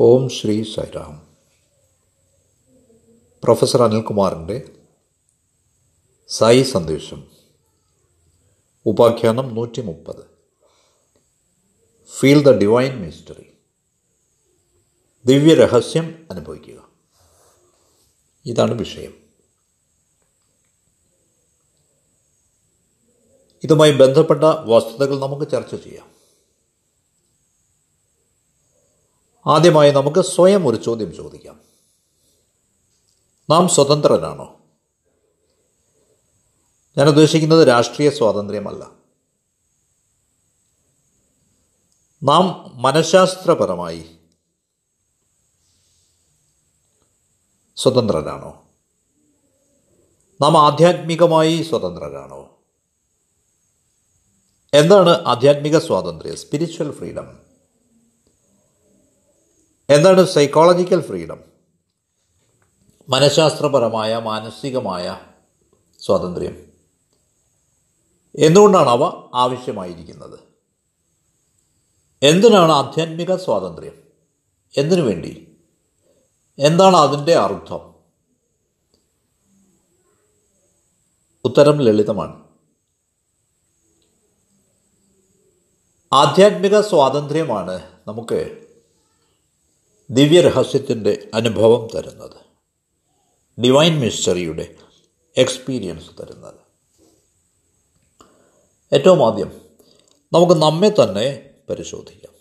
ഓം Shri Sairam professor അനിൽകുമാറിന്റെ സായി സന്ദേശം. ഉപാഖ്യാനം നൂറ്റി മുപ്പത് ഫീൽ ദ ഡിവൈൻ മിസ്റ്ററി ദിവ്യരഹസ്യം അനുഭവിക്കുക. ഇതാണ് വിഷയം. ഇതുമായി ബന്ധപ്പെട്ട വസ്തുതകൾ നമുക്ക് ചർച്ച ചെയ്യാം. ആദ്യമായി നമുക്ക് സ്വയം ഒരു ചോദ്യം ചോദിക്കാം. നാം സ്വതന്ത്രരാണോ? ഞാൻ ഉദ്ദേശിക്കുന്നത് രാഷ്ട്രീയ സ്വാതന്ത്ര്യമല്ല. നാം മനഃശാസ്ത്രപരമായി സ്വതന്ത്രരാണോ? നാം ആധ്യാത്മികമായി സ്വതന്ത്രരാണോ? എന്താണ് ആധ്യാത്മിക സ്വാതന്ത്ര്യം? സ്പിരിച്വൽ ഫ്രീഡം എന്താണ് സൈക്കോളജിക്കൽ ഫ്രീഡം മനഃശാസ്ത്രപരമായ മാനസികമായ സ്വാതന്ത്ര്യം. എന്തുകൊണ്ടാണ് അവ ആവശ്യമായിരിക്കുന്നത്? എന്തിനാണ് ആധ്യാത്മിക സ്വാതന്ത്ര്യം? എന്തിനു വേണ്ടി? എന്താണ് അതിന്റെ അർത്ഥം? ഉത്തരം ലളിതമാണ്. ആധ്യാത്മിക സ്വാതന്ത്ര്യമാണ് നമുക്ക് ദിവ്യരഹസ്യത്തിന്റെ അനുഭവം തരുന്നത്. ഡിവൈൻ മിസ്റ്ററിയുടെ എക്സ്പീരിയൻസ് തരുന്നത്. ഏറ്റവും ആദ്യം നമുക്ക് നമ്മെ തന്നെ പരിശോധിക്കാം.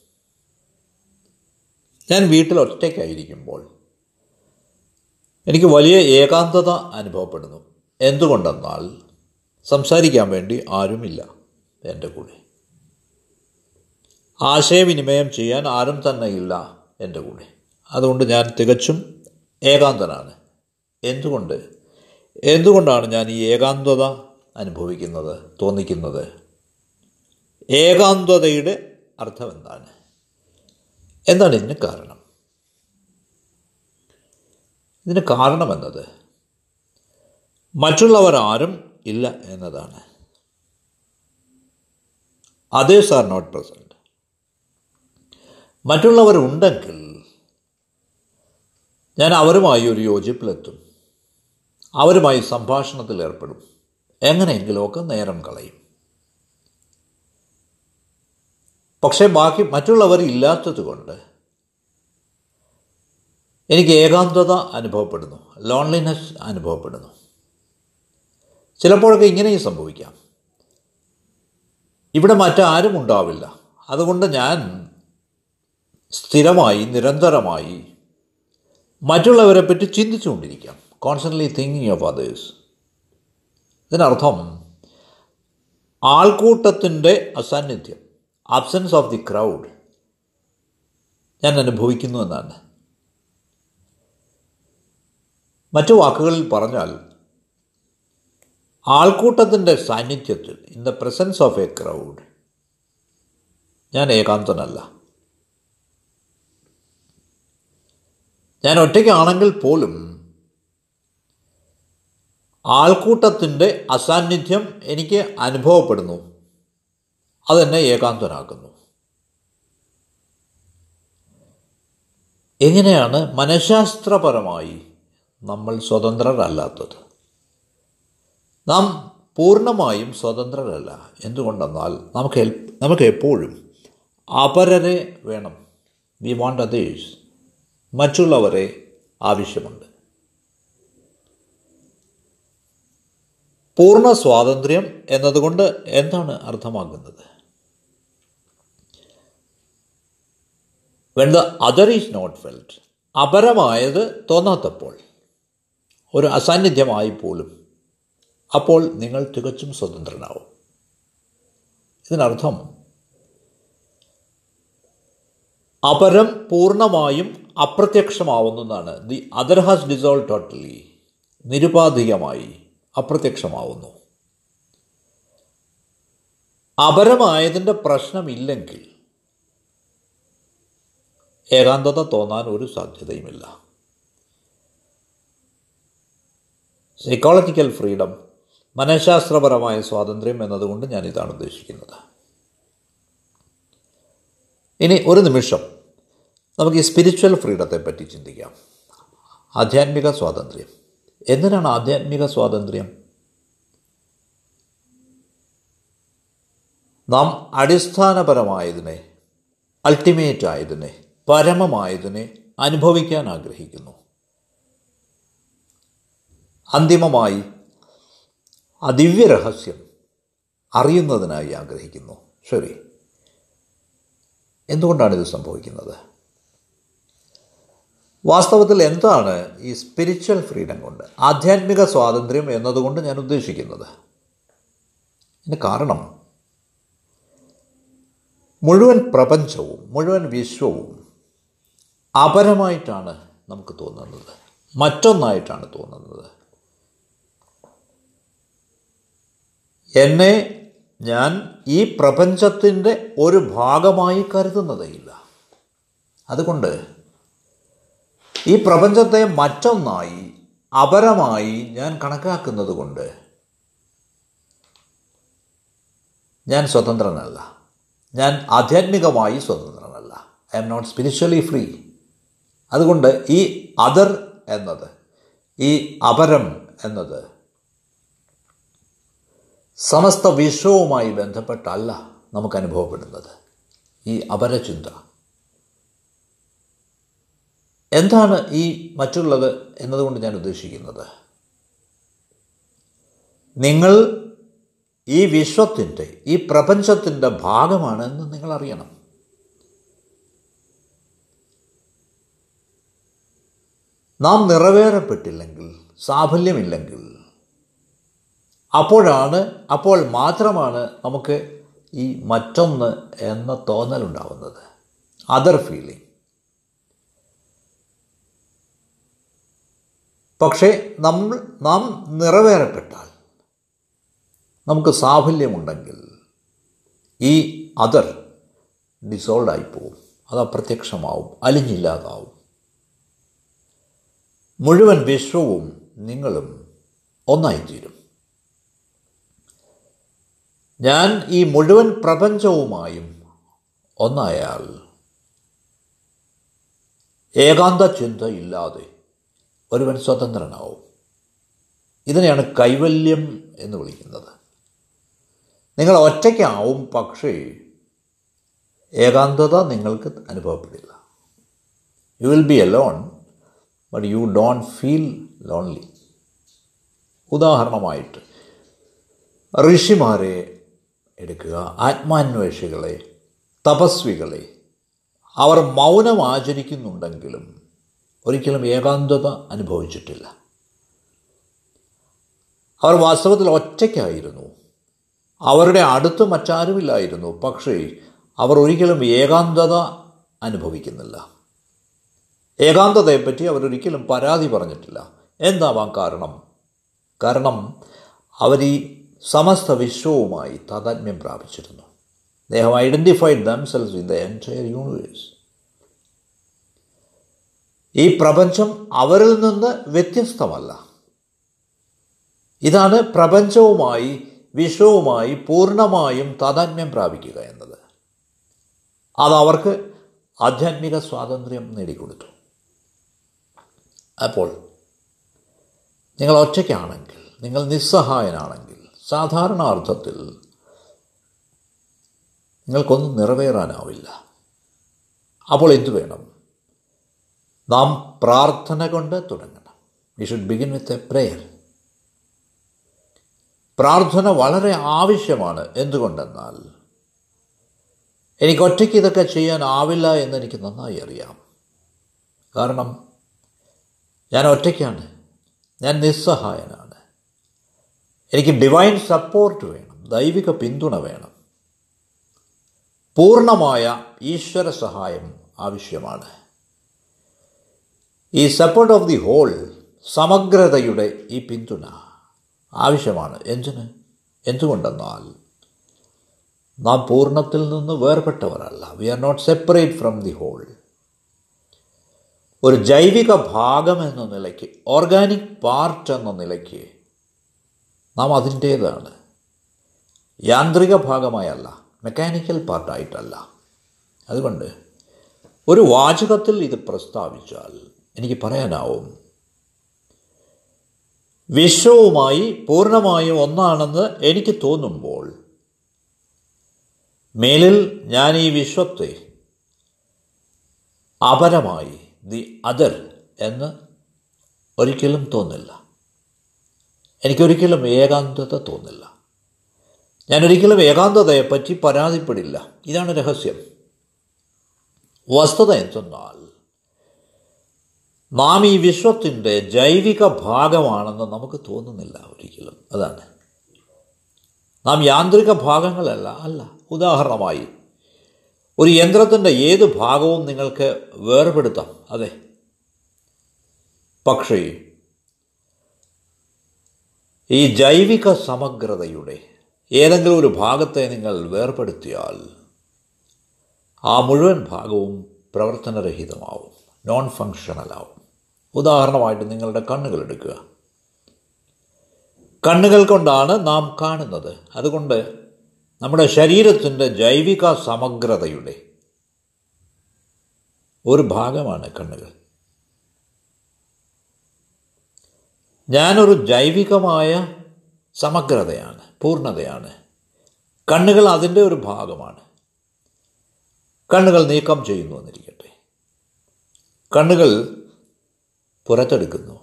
ഞാൻ വീട്ടിൽ ഒറ്റയ്ക്കായിരിക്കുമ്പോൾ എനിക്ക് വലിയ ഏകാന്തത അനുഭവപ്പെടുന്നു. എന്തുകൊണ്ടെന്നാൽ സംസാരിക്കാൻ വേണ്ടി ആരുമില്ല എന്റെ കൂടെ. ആശയവിനിമയം ചെയ്യാൻ ആരും തന്നെ ഇല്ല എന്റെ കൂടെ. അതുകൊണ്ട് ഞാൻ തികച്ചും ഏകാന്തനാണ്. എന്തുകൊണ്ട്? എന്തുകൊണ്ടാണ് ഞാൻ ഈ ഏകാന്തത അനുഭവിക്കുന്നത് തോന്നിക്കുന്നത്? ഏകാന്തതയുടെ അർത്ഥം എന്താണ് എന്താണ് ഇതിന് കാരണം? ഇതിന് കാരണമെന്നത് മറ്റുള്ളവർ ആരും ഇല്ല എന്നതാണ്. അതേസ് ആർ നോട്ട് പ്രസന്റ് മറ്റുള്ളവരുണ്ടെങ്കിൽ ഞാൻ അവരുമായി ഒരു യോജിപ്പിലെത്തും. അവരുമായി സംഭാഷണത്തിൽ ഏർപ്പെടും. എങ്ങനെയെങ്കിലുമൊക്കെ നേരം കളയും. പക്ഷേ ബാക്കി മറ്റുള്ളവർ ഇല്ലാത്തത് കൊണ്ട് എനിക്ക് ഏകാന്തത അനുഭവപ്പെടുന്നു. ലോൺലിനെസ് അനുഭവപ്പെടുന്നു. ചിലപ്പോഴൊക്കെ ഇങ്ങനെയും സംഭവിക്കാം. ഇവിടെ മറ്റാരും ഉണ്ടാവില്ല. അതുകൊണ്ട് ഞാൻ സ്ഥിരമായി നിരന്തരമായി മറ്റുള്ളവരെ പറ്റി ചിന്തിച്ചുകൊണ്ടിരിക്കാം. കോൺസ്റ്റന്റ്ലി തിങ്കിങ് ഓഫ് അതേഴ്സ് ഇതിനർത്ഥം ആൾക്കൂട്ടത്തിന്റെ അസാന്നിധ്യം അബ്സെൻസ് ഓഫ് ദി ക്രൗഡ് ഞാൻ അനുഭവിക്കുന്നു എന്നാണ്. മറ്റു വാക്കുകളിൽ പറഞ്ഞാൽ ആൾക്കൂട്ടത്തിന്റെ സാന്നിധ്യത്തിൽ in the presence of a crowd ഞാൻ ഏകാന്തനല്ല. ഞാൻ ഒറ്റയ്ക്കാണെങ്കിൽ പോലും ആൾക്കൂട്ടത്തിന്റെ അസാന്നിധ്യം എനിക്ക് അനുഭവപ്പെടുന്നു. അതെന്നെ ഏകാന്തനാക്കുന്നു. എങ്ങനെയാണ് മനഃശാസ്ത്രപരമായി നമ്മൾ സ്വതന്ത്രരല്ലാത്തത്? നാം പൂർണമായും സ്വതന്ത്രരല്ല. എന്തുകൊണ്ടെന്നാൽ നമുക്ക് നമുക്ക് എപ്പോഴും അപരരെ വേണം. വി വാണ്ട് അതേഴ്സ് മറ്റുള്ളവരെ ആവശ്യമുണ്ട്. പൂർണ സ്വാതന്ത്ര്യം എന്നതുകൊണ്ട് എന്താണ് അർത്ഥമാക്കുന്നത്? When the other is not felt അപരമായത് തോന്നാത്തപ്പോൾ ഒരു അസാന്നിധ്യമായി പോലും അപ്പോൾ നിങ്ങൾ തികച്ചും സ്വതന്ത്രനാവും. ഇതിനർത്ഥം അപരം പൂർണമായും അപ്രത്യക്ഷമാവുന്നതാണ്. The other has dissolve totally. നിരുപാധികമായി അപ്രത്യക്ഷമാവുന്നു. അപരമായതിന്റെ പ്രശ്നമില്ലെങ്കിൽ ഏകാന്തത തോന്നാൻ ഒരു സാധ്യതയുമില്ല. സൈക്കോളജിക്കൽ ഫ്രീഡം മനഃശാസ്ത്രപരമായ സ്വാതന്ത്ര്യം എന്നതുകൊണ്ട് ഞാൻ ഇതാണ് ഉദ്ദേശിക്കുന്നത്. ഇനി ഒരു നിമിഷം നമുക്ക് ഈ സ്പിരിച്വൽ ഫ്രീഡത്തെ പറ്റി ചിന്തിക്കാം. ആധ്യാത്മിക സ്വാതന്ത്ര്യം. എന്തിനാണ് ആധ്യാത്മിക സ്വാതന്ത്ര്യം? നാം അടിസ്ഥാനപരമായതിനെ അൾട്ടിമേറ്റ് ആയതിനെ പരമമായതിനെ അനുഭവിക്കാൻ ആഗ്രഹിക്കുന്നു. അന്തിമമായി ആ ദിവ്യരഹസ്യം അറിയുന്നതിനായി ആഗ്രഹിക്കുന്നു. ശരി. എന്തുകൊണ്ടാണ് ഇത് സംഭവിക്കുന്നത്? വാസ്തവത്തിൽ എന്താണ് ഈ സ്പിരിച്വൽ ഫ്രീഡം കൊണ്ട് ആധ്യാത്മിക സ്വാതന്ത്ര്യം എന്നതുകൊണ്ട് ഞാൻ ഉദ്ദേശിക്കുന്നത്? ഇതിന് കാരണം? മുഴുവൻ പ്രപഞ്ചവും മുഴുവൻ വിശ്വവും അപരമായിട്ടാണ് നമുക്ക് തോന്നുന്നത്. മറ്റൊന്നായിട്ടാണ് തോന്നുന്നത്. എന്നെ ഞാൻ ഈ പ്രപഞ്ചത്തിന്റെ ഒരു ഭാഗമായി കരുതുന്നതേയില്ല. അതുകൊണ്ട് ഈ പ്രപഞ്ചത്തെ മറ്റൊന്നായി അപരമായി ഞാൻ കണക്കാക്കുന്നത് കൊണ്ട് ഞാൻ സ്വതന്ത്രനല്ല. ഞാൻ ആധ്യാത്മികമായി സ്വതന്ത്രനല്ല. I am not spiritually free അതുകൊണ്ട് ഈ അതർ എന്നത് ഈ അപരം എന്നത് സമസ്ത വിശ്വവുമായി ബന്ധപ്പെട്ടല്ല നമുക്ക് അനുഭവപ്പെടുന്നത് ഈ അപരചിന്ത എന്താണ് ഈ മറ്റുള്ളത് എന്നതുകൊണ്ട് ഞാൻ ഉദ്ദേശിക്കുന്നത്? നിങ്ങൾ ഈ വിശ്വത്തിന്റെ ഈ പ്രപഞ്ചത്തിന്റെ ഭാഗമാണെന്ന് നിങ്ങൾ അറിയണം നാം നിറവേറപ്പെട്ടില്ലെങ്കിൽ സാഫല്യമില്ലെങ്കിൽ അപ്പോഴാണ് അപ്പോൾ മാത്രമാണ് നമുക്ക് ഈ മറ്റൊന്ന് എന്ന തോന്നലുണ്ടാവുന്നത്. അതർ ഫീലിംഗ് പക്ഷേ നമ്മൾ നാം നിറവേറപ്പെട്ടാൽ നമുക്ക് സാഫല്യമുണ്ടെങ്കിൽ ഈ അതർ ഡിസോൾഡ് ആയി പോവും അത് അപ്രത്യക്ഷമാവും അലിഞ്ഞില്ലാതാവും. മുഴുവൻ വിശ്വവും നിങ്ങളും ഒന്നായിത്തീരും. ഞാൻ ഈ മുഴുവൻ പ്രപഞ്ചവുമായും ഒന്നായാൽ ഏകാന്ത ചിന്ത ഇല്ലാതെ ഒരുവൻ സ്വതന്ത്രനാവും. ഇതിനെയാണ് കൈവല്യം എന്ന് വിളിക്കുന്നത്. നിങ്ങൾ ഒറ്റയ്ക്കാവും പക്ഷേ ഏകാന്തത നിങ്ങൾക്ക് അനുഭവപ്പെടില്ല. You will be alone but you don't feel lonely ഉദാഹരണമായിട്ട് ഋഷിമാരെ എടുക്കുക. ആത്മാന്വേഷികളെ തപസ്വികളെ അവർ മൗനം ആചരിക്കുന്നുണ്ടെങ്കിലും ഒരിക്കലും ഏകാന്തത അനുഭവിച്ചിട്ടില്ല. അവർ വാസ്തവത്തിൽ ഒറ്റയ്ക്കായിരുന്നു. അവരുടെ അടുത്ത് മറ്റാരുമില്ലായിരുന്നു. പക്ഷേ അവർ ഒരിക്കലും ഏകാന്തത അനുഭവിക്കുന്നില്ല. ഏകാന്തതയെപ്പറ്റി അവരൊരിക്കലും പരാതി പറഞ്ഞിട്ടില്ല. എന്താവാം കാരണം? കാരണം അവർ ഈ സമസ്ത വിശ്വവുമായി താതാത്മ്യം പ്രാപിച്ചിരുന്നു. ദേഹം identified themselves with the entire universe ഈ പ്രപഞ്ചം അവരിൽ നിന്ന് വ്യത്യസ്തമല്ല. ഇതാണ് പ്രപഞ്ചവുമായി വിശ്വവുമായി പൂർണമായും താതാത്മ്യം പ്രാപിക്കുക എന്നത്. അത് അവർക്ക് ആധ്യാത്മിക സ്വാതന്ത്ര്യം നേടിക്കൊടുത്തു. അപ്പോൾ നിങ്ങൾ ഒറ്റയ്ക്കാണെങ്കിൽ നിങ്ങൾ നിസ്സഹായനാണെങ്കിൽ സാധാരണ അർത്ഥത്തിൽ നിങ്ങൾക്കൊന്നും നിറവേറാനാവില്ല. അപ്പോൾ എന്തു വേണം? നാം പ്രാർത്ഥന കൊണ്ട് തുടങ്ങണം. We should begin with a prayer പ്രാർത്ഥന വളരെ ആവശ്യമാണ്. എന്തുകൊണ്ടെന്നാൽ എനിക്ക് ഒറ്റയ്ക്ക് ഇതൊക്കെ ചെയ്യാനാവില്ല എന്നെനിക്ക് നന്നായി അറിയാം. കാരണം ഞാൻ ഒറ്റയ്ക്കാണ്. ഞാൻ നിസ്സഹായനാണ്. എനിക്ക് ഡിവൈൻ സപ്പോർട്ട് വേണം ദൈവിക പിന്തുണ വേണം. പൂർണമായ ഈശ്വര സഹായം ആവശ്യമാണ്. ഈ സപ്പോർട്ട് ഓഫ് ദി ഹോൾ സമഗ്രതയുടെ ഈ പിന്തുണ ആവശ്യമാണ്. എന്തിന്? എന്തുകൊണ്ടെന്നാൽ നാം പൂർണത്തിൽ നിന്ന് വേർപെട്ടവരല്ല. We are not separate from the whole ഒരു ജൈവിക ഭാഗം എന്ന നിലയ്ക്ക് ഓർഗാനിക് പാർട്ട് എന്ന നിലയ്ക്ക് നാം അതിന്റേതാണ്. യാന്ത്രിക ഭാഗമായല്ല മെക്കാനിക്കൽ പാർട്ടായിട്ടല്ല അതുകൊണ്ട് ഒരു വാചകത്തിൽ ഇത് പ്രസ്താവിച്ചാൽ എനിക്ക് പറയാനാവും. വിശ്വവുമായി പൂർണമായും ഒന്നാണെന്ന് എനിക്ക് തോന്നുമ്പോൾ മേലിൽ ഞാൻ ഈ വിശ്വത്തെ അപരമായി ദി അതർ എന്ന് ഒരിക്കലും തോന്നില്ല. എനിക്കൊരിക്കലും ഏകാന്തത തോന്നില്ല. ഞാനൊരിക്കലും ഏകാന്തതയെപ്പറ്റി പരാതിപ്പെടില്ല. ഇതാണ് രഹസ്യം. വസ്തുത എന്തെന്നാൽ നാം ഈ വിശ്വത്തിന്റെ ജൈവിക ഭാഗമാണെന്ന് നമുക്ക് തോന്നുന്നില്ല ഒരിക്കലും. അതാണ്. നാം യാന്ത്രിക ഭാഗങ്ങളല്ല അല്ല. ഉദാഹരണമായി ഒരു യന്ത്രത്തിന്റെ ഏത് ഭാഗവും നിങ്ങൾക്ക് വേർപെടുത്താം. അതെ. പക്ഷേ ഈ ജൈവിക സമഗ്രതയുടെ ഏതെങ്കിലും ഒരു ഭാഗത്തെ നിങ്ങൾ വേർപെടുത്തിയാൽ ആ മുഴുവൻ ഭാഗവും പ്രവർത്തനരഹിതമാവും നോൺ ഫങ്ഷണലാവും ഉദാഹരണമായിട്ട് നിങ്ങളുടെ കണ്ണുകൾ എടുക്കുക. കണ്ണുകൾ കൊണ്ടാണ് നാം കാണുന്നത്. അതുകൊണ്ട് നമ്മുടെ ശരീരത്തിന്റെ ജൈവിക സമഗ്രതയുടെ ഒരു ഭാഗമാണ് കണ്ണുകൾ. ഞാനൊരു ജൈവികമായ സമഗ്രതയാണ് പൂർണതയാണ്. കണ്ണുകൾ അതിന്റെ ഒരു ഭാഗമാണ്. കണ്ണുകൾ നീക്കം ചെയ്യുന്നു എന്നിരിക്കട്ടെ. കണ്ണുകൾ പുറത്തെടുക്കുന്നു.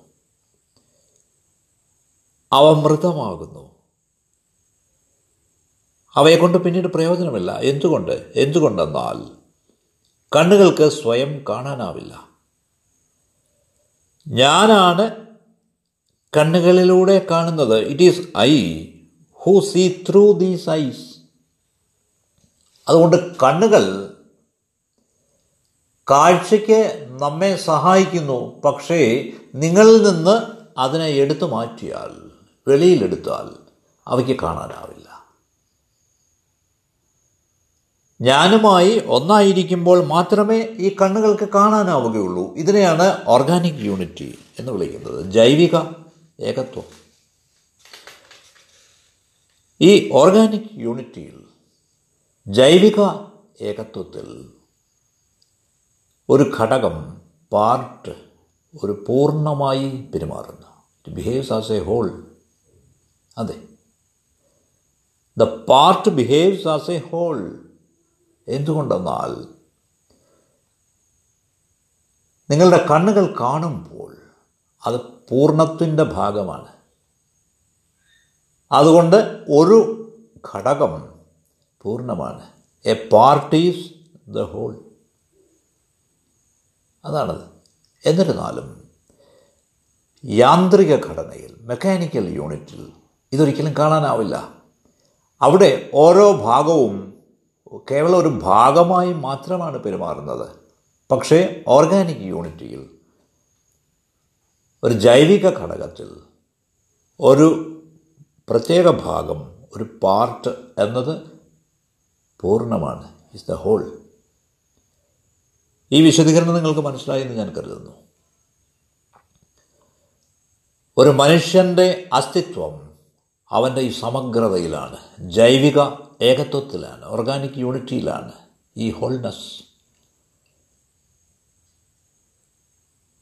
അവ മൃതമാകുന്നു. അവയെക്കൊണ്ട് പിന്നീട് പ്രയോജനമില്ല. എന്തുകൊണ്ട്? എന്തുകൊണ്ടെന്നാൽ കണ്ണുകൾക്ക് സ്വയം കാണാനാവില്ല. ഞാനാണ് കണ്ണുകളിലൂടെ കാണുന്നത്. It is I who see through these eyes അതുകൊണ്ട് കണ്ണുകൾ കാഴ്ചയ്ക്ക് നമ്മെ സഹായിക്കുന്നു. പക്ഷേ നിങ്ങളിൽ നിന്ന് അതിനെ എടുത്തു മാറ്റിയാൽ വെളിയിലെടുത്താൽ അവയ്ക്ക് കാണാനാവില്ല. ഞാനുമായി ഒന്നായിരിക്കുമ്പോൾ മാത്രമേ ഈ കണ്ണുകൾക്ക് കാണാനാവുകയുള്ളൂ. ഇതിനെയാണ് ഓർഗാനിക് യൂണിറ്റി എന്ന് വിളിക്കുന്നത്. ജൈവിക ഏകത്വം. ഈ ഓർഗാനിക് യൂണിറ്റിയിൽ ജൈവിക ഏകത്വത്തിൽ ഒരു ഘടകം പാർട്ട് ഒരു പൂർണമായി പെരുമാറുന്നു. It behaves as a whole അതെ. The part behaves as a whole എന്തുകൊണ്ടെന്നാൽ നിങ്ങളുടെ കണ്ണുകൾ കാണുമ്പോൾ അത് പൂർണത്തിന്റെ ഭാഗമാണ്. അതുകൊണ്ട് ഒരു ഘടകം പൂർണമാണ് a part is the whole അതാണത് എന്നിരുന്നാലും യാന്ത്രിക ഘടനയിൽ മെക്കാനിക്കൽ യൂണിറ്റിൽ ഇതൊരിക്കലും കാണാനാവില്ല. അവിടെ ഓരോ ഭാഗവും കേവലം ഒരു ഭാഗമായി മാത്രമാണ് പെരുമാറുന്നത്. പക്ഷേ ഓർഗാനിക് യൂണിറ്റിയിൽ ഒരു ജൈവിക ഘടകത്തിൽ ഒരു പ്രത്യേക ഭാഗം ഒരു പാർട്ട് എന്നത് പൂർണമാണ്. ഇസ് ദ ഹോൾ ഈ വിശദീകരണം നിങ്ങൾക്ക് മനസ്സിലായെന്ന് ഞാൻ കരുതുന്നു. ഒരു മനുഷ്യന്റെ അസ്തിത്വം അവന്റെ ഈ സമഗ്രതയിലാണ് ജൈവിക ഏകത്വത്തിലാണ് ഓർഗാനിക് യൂണിറ്റിയിലാണ് ഈ ഹോൾനെസ്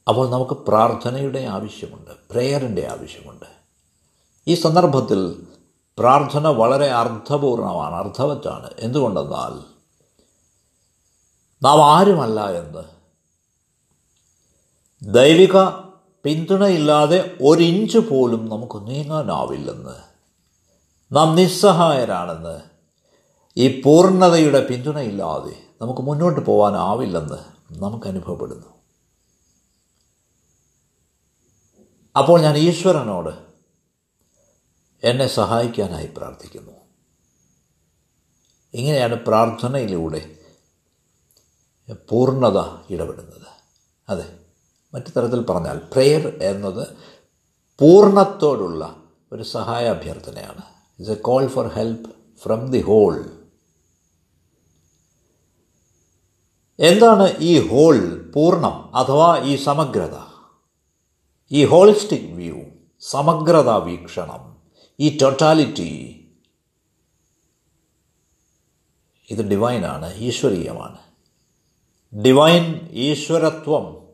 അപ്പോൾ നമുക്ക് പ്രാർത്ഥനയുടെ ആവശ്യമുണ്ട് പ്രേയറിന്റെ ആവശ്യമുണ്ട്. ഈ സന്ദർഭത്തിൽ പ്രാർത്ഥന വളരെ അർത്ഥപൂർണമാണ് അർത്ഥവറ്റാണ്. എന്തുകൊണ്ടെന്നാൽ നാം ആരുമല്ല എന്ന്. ദൈവിക പിന്തുണയില്ലാതെ ഒരിഞ്ച് പോലും നമുക്ക് നീങ്ങാനാവില്ലെന്ന്. നാം നിസ്സഹായരാണെന്ന്. ഈ പൂർണതയുടെ പിന്തുണയില്ലാതെ നമുക്ക് മുന്നോട്ട് പോകാനാവില്ലെന്ന് നമുക്ക് അനുഭവപ്പെടുന്നു. അപ്പോൾ ഞാൻ ഈശ്വരനോട് എന്നെ സഹായിക്കാനായി പ്രാർത്ഥിക്കുന്നു. ഇങ്ങനെയാണ് പ്രാർത്ഥനയിലൂടെ പൂർണത ഇടപെടുന്നത്. അതെ മറ്റു തരത്തിൽ പറഞ്ഞാൽ പ്രെയർ എന്നത് പൂർണത്തോടുള്ള ഒരു സഹായ അഭ്യർത്ഥനയാണ്. It's a call for help from the whole എന്താണ് ഈ ഹോൾ പൂർണം അഥവാ ഈ സമഗ്രത? ഈ ഹോളിസ്റ്റിക് വ്യൂ സമഗ്രത വീക്ഷണം ഈ ടൊട്ടാലിറ്റി ഇത് ഡിവൈനാണ് ഈശ്വരീയമാണ്. ഡിവൈൻ ഈശ്വരത്വം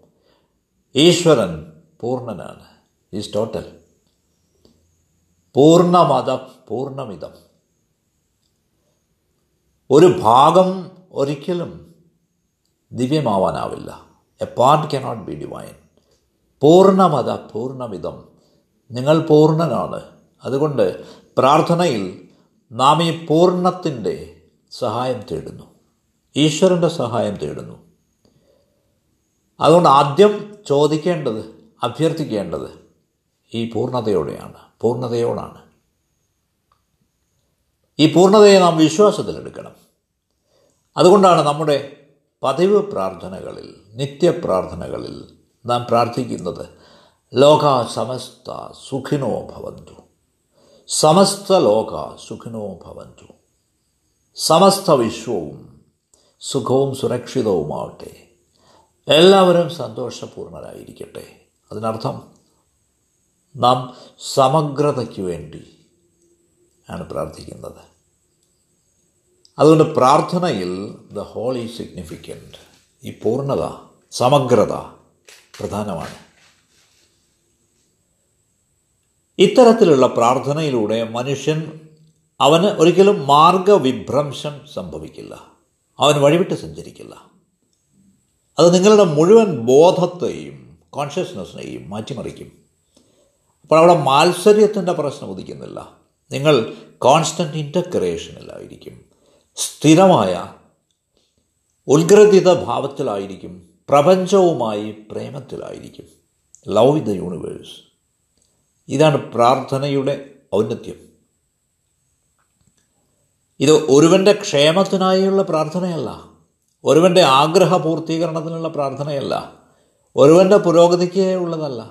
ഈശ്വരൻ പൂർണനാണ്. Is total പൂർണമതം പൂർണമിതം. ഒരു ഭാഗം ഒരിക്കലും ദിവ്യമാവാനാവില്ല. A part cannot be divine പൂർണമത പൂർണമിതം. നിങ്ങൾ പൂർണനാണ്. അതുകൊണ്ട് പ്രാർത്ഥനയിൽ നാം ഈ പൂർണത്തിന്റെ സഹായം തേടുന്നു. ഈശ്വരന്റെ സഹായം തേടുന്നു. അതുകൊണ്ട് ആദ്യം ചോദിക്കേണ്ടത് അഭ്യർത്ഥിക്കേണ്ടത് ഈ പൂർണതയോടെയാണ്. പൂർണതയോടാണ്. ഈ പൂർണതയെ നാം വിശ്വാസത്തിലെടുക്കണം അതുകൊണ്ടാണ് നമ്മുടെ പതിവ് പ്രാർത്ഥനകളിൽ നിത്യപ്രാർത്ഥനകളിൽ നാം പ്രാർത്ഥിക്കുന്നത് ലോക സമസ്ത സുഖിനോ ഭവന്തു. സമസ്ത ലോക സുഖിനോ ഭവന്തു. സമസ്ത വിശ്വവും സുഖവും സുരക്ഷിതവുമാവട്ടെ. എല്ലാവരും സന്തോഷപൂർണരായിരിക്കട്ടെ. അതിനർത്ഥം നാം സമഗ്രതയ്ക്ക് വേണ്ടി ആണ് പ്രാർത്ഥിക്കുന്നത്. അതുകൊണ്ട് പ്രാർത്ഥനയിൽ ദ ഹോൾ ഈ സിഗ്നിഫിക്കന്റ് ഈ പൂർണത സമഗ്രത പ്രധാനമാണ്. ഇത്തരത്തിലുള്ള പ്രാർത്ഥനയിലൂടെ മനുഷ്യൻ അവന് ഒരിക്കലും മാർഗവിഭ്രംശം സംഭവിക്കില്ല. അവൻ വഴിവിട്ട് സഞ്ചരിക്കില്ല. അത് നിങ്ങളുടെ മുഴുവൻ ബോധത്തെയും കോൺഷ്യസ്നെസ്സിനെയും മാറ്റിമറിക്കും. അപ്പോൾ അവിടെ മാത്സര്യത്തിന്റെ പ്രശ്നം ഉദിക്കുന്നില്ല. നിങ്ങൾ കോൺസ്റ്റന്റ് ഇന്റഗ്രേഷനിലായിരിക്കും സ്ഥിരമായ ഉത്ഗ്രഥിത ഭാവത്തിലായിരിക്കും പ്രപഞ്ചവുമായി പ്രേമത്തിലായിരിക്കും. ലവ് ഇൻ ദ യൂണിവേഴ്സ് ഇതാണ് പ്രാർത്ഥനയുടെ ഔന്നത്യം. ഇത് ഒരുവന്റെ ക്ഷേമത്തിനായുള്ള പ്രാർത്ഥനയല്ല. ഒരുവന്റെ ആഗ്രഹ പൂർത്തീകരണത്തിനുള്ള പ്രാർത്ഥനയല്ല. ഒരുവന്റെ പുരോഗതിക്ക് ഉള്ളതല്ല.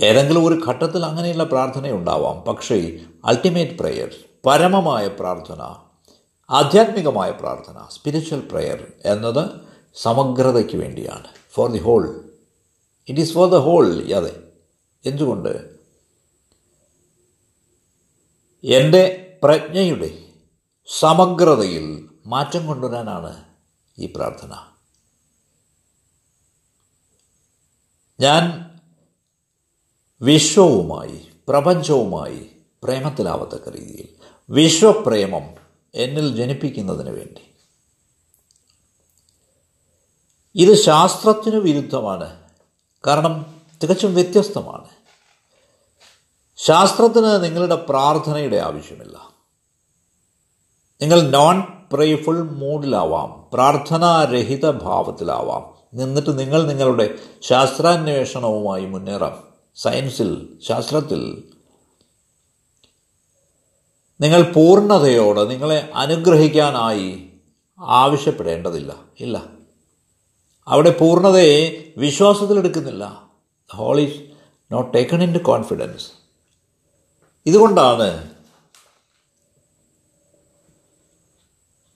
ഏതെങ്കിലും ഒരു ഘട്ടത്തിൽ അങ്ങനെയുള്ള പ്രാർത്ഥനയുണ്ടാവാം. പക്ഷേ അൾട്ടിമേറ്റ് പ്രെയർ പരമമായ പ്രാർത്ഥന ആധ്യാത്മികമായ പ്രാർത്ഥന സ്പിരിച്വൽ പ്രെയർ എന്നത് സമഗ്രതയ്ക്ക് വേണ്ടിയാണ്. For the whole it is for the whole അതെ. എന്തുകൊണ്ട്? എന്റെ പ്രജ്ഞയുടെ സമഗ്രതയിൽ മാറ്റം കൊണ്ടുവരാനാണ് ഈ പ്രാർത്ഥന. ഞാൻ വിശ്വവുമായി പ്രപഞ്ചവുമായി പ്രേമത്തിലാവത്തക്ക രീതിയിൽ വിശ്വപ്രേമം എന്നിൽ ജനിപ്പിക്കുന്നതിന് വേണ്ടി. ഇത് ശാസ്ത്രത്തിനു വിരുദ്ധമാണ്. കാരണം തികച്ചും വ്യത്യസ്തമാണ്. ശാസ്ത്രത്തിന് നിങ്ങളുടെ പ്രാർത്ഥനയുടെ ആവശ്യമില്ല. നിങ്ങൾ നോൺ പ്രേഫുൾ മൂഡിലാവാം പ്രാർത്ഥനാരഹിത ഭാവത്തിലാവാം. നിന്നിട്ട് നിങ്ങൾ നിങ്ങളുടെ ശാസ്ത്രാന്വേഷണവുമായി മുന്നേറാം. സയൻസിൽ ശാസ്ത്രത്തിൽ നിങ്ങൾ പൂർണതയോട് നിങ്ങളെ അനുഗ്രഹിക്കാനായി ആവശ്യപ്പെടേണ്ടതില്ല. ഇല്ല. അവിടെ പൂർണതയെ വിശ്വാസത്തിലെടുക്കുന്നില്ല whole is not taken into confidence ഇതുകൊണ്ടാണ്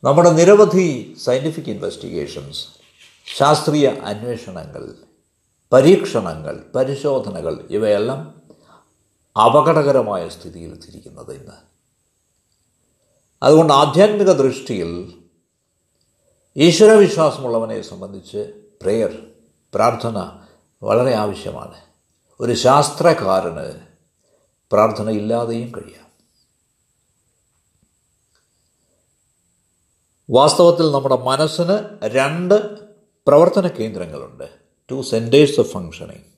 നമ്മുടെ നിരവധി സയന്റിഫിക് ഇൻവെസ്റ്റിഗേഷൻസ് ശാസ്ത്രീയ അന്വേഷണങ്ങൾ പരീക്ഷണങ്ങൾ പരിശോധനകൾ ഇവയെല്ലാം അപകടകരമായ സ്ഥിതിയിൽ എത്തിയിരിക്കുന്നത് ഇന്ന്. അതുകൊണ്ട് ആധ്യാത്മിക ദൃഷ്ടിയിൽ ഈശ്വരവിശ്വാസമുള്ളവനെ സംബന്ധിച്ച് പ്രേയർ പ്രാർത്ഥന വളരെ ആവശ്യമാണ്. ഒരു ശാസ്ത്രകാരന് പ്രാർത്ഥന ഇല്ലാതെയും കഴിയാം. വാസ്തവത്തിൽ നമ്മുടെ മനസ്സിന് രണ്ട് പ്രവർത്തന കേന്ദ്രങ്ങളുണ്ട്. ടു സെന്റേഴ്സ് ഓഫ് ഫങ്ഷനിങ്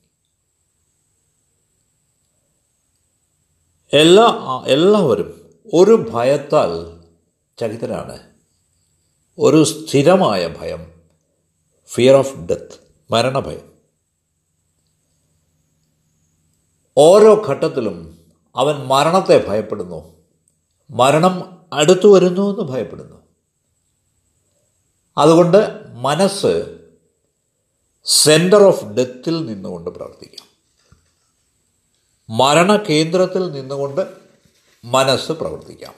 എല്ലാ എല്ലാവരും ഒരു ഭയത്താൽ ചകിതനാണ്. ഒരു സ്ഥിരമായ ഭയം ഫിയർ ഓഫ് ഡെത്ത് മരണഭയം. ഓരോ ഘട്ടത്തിലും അവൻ മരണത്തെ ഭയപ്പെടുന്നു. മരണം അടുത്തു വരുന്നു എന്ന് ഭയപ്പെടുന്നു. അതുകൊണ്ട് മനസ്സ് സെന്റർ ഓഫ് ഡെത്തിൽ നിന്നുകൊണ്ട് പ്രവർത്തിക്കാം. മരണകേന്ദ്രത്തിൽ നിന്നുകൊണ്ട് മനസ്സ് പ്രവർത്തിക്കാം.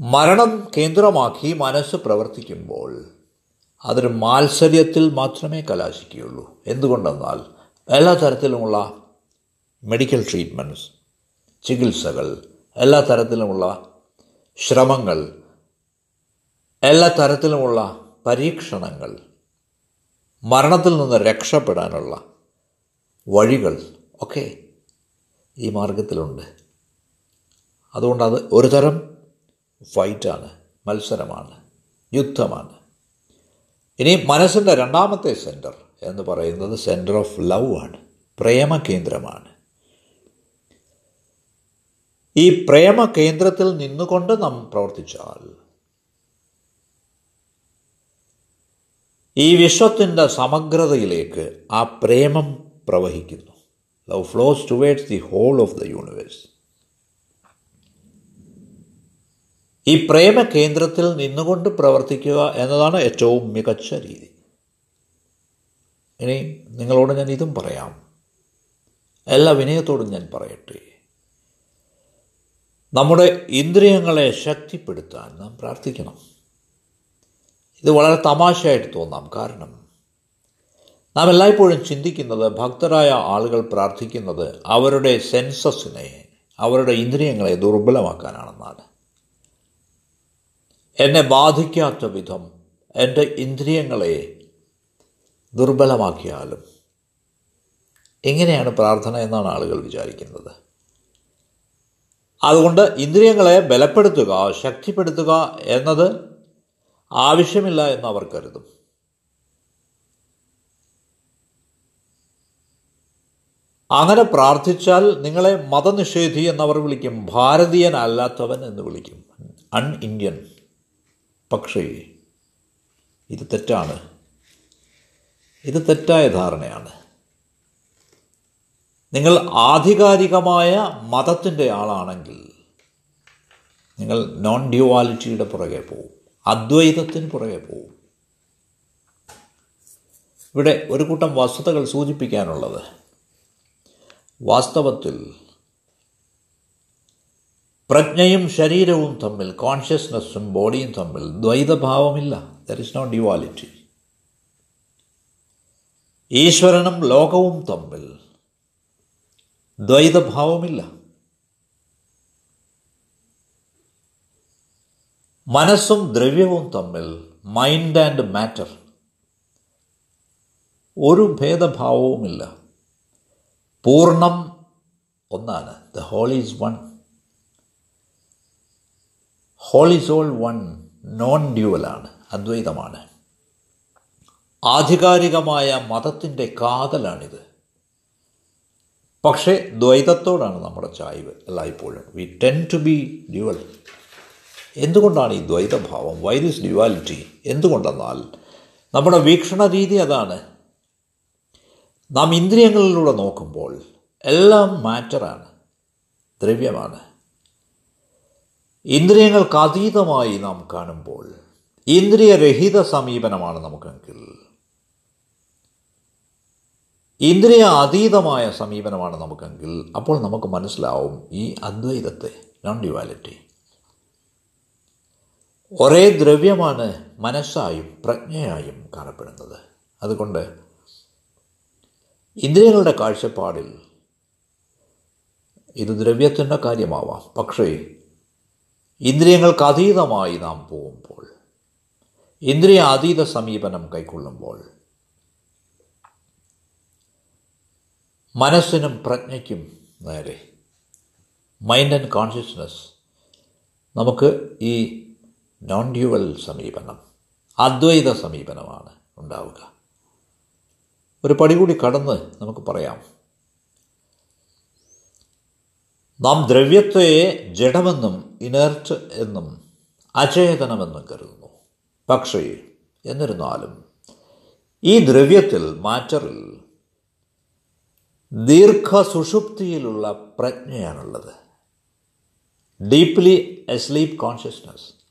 മരണം കേന്ദ്രമാക്കി മനസ്സ് പ്രവർത്തിക്കുമ്പോൾ അതൊരു മാത്സര്യത്തിൽ മാത്രമേ കലാശിക്കുകയുള്ളൂ. എന്തുകൊണ്ടെന്നാൽ എല്ലാ തരത്തിലുമുള്ള മെഡിക്കൽ ട്രീറ്റ്മെന്റ്സ് ചികിത്സകൾ എല്ലാ തരത്തിലുമുള്ള ശ്രമങ്ങൾ എല്ലാ തരത്തിലുമുള്ള പരീക്ഷണങ്ങൾ മരണത്തിൽ നിന്ന് രക്ഷപ്പെടാനുള്ള വഴികൾ ഒക്കെ ഈ മാർഗത്തിലുണ്ട് അതുകൊണ്ട് അത് ഒരു തരം ഫൈറ്റാണ് മത്സരമാണ് യുദ്ധമാണ്. ഇനി മനസ്സിന്റെ രണ്ടാമത്തെ സെന്റർ എന്ന് പറയുന്നത് സെന്റർ ഓഫ് ലവ് ആണ് പ്രേമ കേന്ദ്രമാണ് ഈ പ്രേമ കേന്ദ്രത്തിൽ നിന്നുകൊണ്ട് നാം പ്രവർത്തിച്ചാൽ ഈ വിശ്വത്തിന്റെ സമഗ്രതയിലേക്ക് ആ പ്രേമം പ്രവഹിക്കുന്നു. Love flows towards the whole of the universe. ഈ പ്രേമ കേന്ദ്രത്തിൽ നിന്നുകൊണ്ട് പ്രവർത്തിക്കുക എന്നതാണ് ഏറ്റവും മികച്ച രീതി. ഇനി നിങ്ങളോട് ഞാൻ ഇതും പറയാം. എല്ലാ വിനയത്തോടും ഞാൻ പറയട്ടെ. നമ്മുടെ ഇന്ദ്രിയങ്ങളെ ശക്തിപ്പെടുത്താൻ നാം പ്രാർത്ഥിക്കണം. ഇത് വളരെ തമാശയായിട്ട് തോന്നാം. കാരണം നാം എല്ലായ്പ്പോഴും ചിന്തിക്കുന്നത് ഭക്തരായ ആളുകൾ പ്രാർത്ഥിക്കുന്നത് അവരുടെ സെൻസസിനെ അവരുടെ ഇന്ദ്രിയങ്ങളെ ദുർബലമാക്കാനാണെന്നാണ്. എന്നെ ബാധിക്കാത്ത വിധം എന്റെ ഇന്ദ്രിയങ്ങളെ ദുർബലമാക്കിയാലും എങ്ങനെയാണ് പ്രാർത്ഥന എന്നാണ് ആളുകൾ വിചാരിക്കുന്നത്. അതുകൊണ്ട് ഇന്ദ്രിയങ്ങളെ ബലപ്പെടുത്തുക ശക്തിപ്പെടുത്തുക എന്നത് ആവശ്യമില്ല എന്ന് അവർ കരുതും. അങ്ങനെ പ്രാർത്ഥിച്ചാൽ നിങ്ങളെ മതനിഷേധി എന്നവർ വിളിക്കും ഭാരതീയനല്ലാത്തവൻ എന്ന് വിളിക്കും. അൺ ഇന്ത്യൻ പക്ഷേ ഇത് തെറ്റാണ്. ഇത് തെറ്റായ ധാരണയാണ്. നിങ്ങൾ ആധികാരികമായ മതത്തിന്റെ ആളാണെങ്കിൽ നിങ്ങൾ നോൺ ഡ്യുവാലിറ്റിയുടെ പുറകെ പോവും അദ്വൈതത്തിന് പുറകെ പോവും. ഇവിടെ ഒരു കൂട്ടം വസ്തുതകൾ സൂചിപ്പിക്കാനുള്ളത് വാസ്തവത്തിൽ പ്രജ്ഞയും ശരീരവും തമ്മിൽ കോൺഷ്യസ്നസ്സും ബോഡിയും തമ്മിൽ ദ്വൈതഭാവമില്ല. ദർ ഇസ് നോ ഡ്യുവാലിറ്റി ഈശ്വരനും ലോകവും തമ്മിൽ ദ്വൈതഭാവമില്ല. മനസ്സും ദ്രവ്യവും തമ്മിൽ മൈൻഡ് ആൻഡ് മാറ്റർ ഒരു ഭേദഭാവവുമില്ല. പൂർണം ഒന്നാണ്. The whole is one whole is all one non ഡ്യുവലാണ് അദ്വൈതമാണ്. ആധികാരികമായ മതത്തിന്റെ കാതലാണിത്. പക്ഷേ ദ്വൈതത്തോടാണ് നമ്മുടെ ചായ്വ് എല്ലായ്പ്പോഴും. We tend to be dual എന്തുകൊണ്ടാണ് ഈ ദ്വൈതഭാവം? വൈ ഡ്യുവാലിറ്റി എന്തുകൊണ്ടെന്നാൽ നമ്മുടെ വീക്ഷണ രീതി അതാണ്. നാം ഇന്ദ്രിയങ്ങളിലൂടെ നോക്കുമ്പോൾ എല്ലാം മാറ്ററാണ് ദ്രവ്യമാണ്. ഇന്ദ്രിയങ്ങൾക്ക് അതീതമായി നാം കാണുമ്പോൾ ഇന്ദ്രിയരഹിത സമീപനമാണ് നമുക്കെങ്കിൽ. ഇന്ദ്രിയ അതീതമായ സമീപനമാണ് നമുക്കെങ്കിൽ അപ്പോൾ നമുക്ക് മനസ്സിലാവും ഈ അദ്വൈതത്തെ നോൺ ഡ്യുവാലിറ്റി ഒരേ ദ്രവ്യമാണ് മനസ്സായും പ്രജ്ഞയായും കാണപ്പെടുന്നത്. അതുകൊണ്ട് ഇന്ദ്രിയങ്ങളുടെ കാഴ്ചപ്പാടിൽ ഇത് ദ്രവ്യത്തിന്റെ കാര്യമാവാം. പക്ഷേ ഇന്ദ്രിയങ്ങൾക്ക് അതീതമായി നാം പോകുമ്പോൾ ഇന്ദ്രിയ അതീത സമീപനം കൈക്കൊള്ളുമ്പോൾ മനസ്സിനും പ്രജ്ഞയ്ക്കും നേരെ മൈൻഡ് ആൻഡ് കോൺഷ്യസ്നസ് നമുക്ക് ഈ നോൺ ഡ്യുവൽ സമീപനം അദ്വൈത സമീപനമാണ് ഉണ്ടാവുക. ഒരു പടി കൂടി കടന്ന് നമുക്ക് പറയാം. നാം ദ്രവ്യത്തെ ജഡമെന്നും ഇനർട്ട് എന്നും അചേതനമെന്നും കരുതുന്നു. പക്ഷേ എന്നിരുന്നാലും ഈ ദ്രവ്യത്തിൽ മാറ്ററിൽ ദീർഘസുഷുപ്തിയിലുള്ള പ്രജ്ഞയാണുള്ളത്. ഡീപ്ലി അസ്ലീപ് കോൺഷ്യസ്നസ്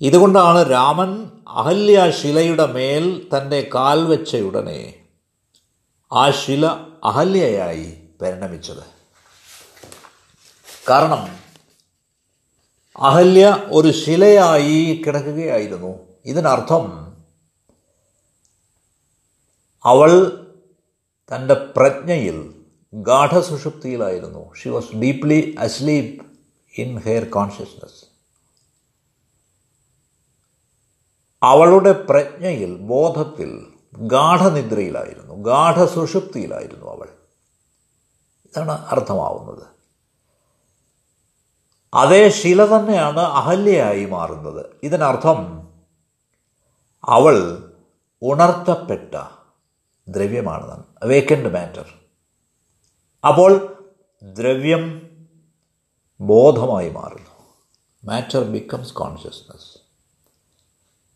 ഇതുകൊണ്ടാണ് രാമൻ അഹല്യ ശിലയുടെ മേൽ തന്റെ കാൽ വെച്ചയുടനെ ആ ശില അഹല്യയായി പരിണമിച്ചത്. കാരണം അഹല്യ ഒരു ശിലയായി കിടക്കുകയായിരുന്നു. ഇതിനർത്ഥം അവൾ തന്റെ പ്രജ്ഞയിൽ ഗാഠസുഷുപ്തിയിലായിരുന്നു she was deeply asleep in her consciousness അവളുടെ പ്രജ്ഞയിൽ ബോധത്തിൽ ഗാഠനിദ്രയിലായിരുന്നു ഗാഠസുഷുപ്തിയിലായിരുന്നു അവൾ. ഇതാണ് അർത്ഥമാവുന്നത്. അതേ ശില തന്നെയാണ് അഹല്യയായി മാറുന്നത്. ഇതിനർത്ഥം അവൾ ഉണർത്തപ്പെട്ട ദ്രവ്യമാണ് വേക്കൻഡ് മാറ്റർ അപ്പോൾ ദ്രവ്യം ബോധമായി മാറുന്നു. മാറ്റർ ബിക്കംസ് കോൺഷ്യസ്നസ്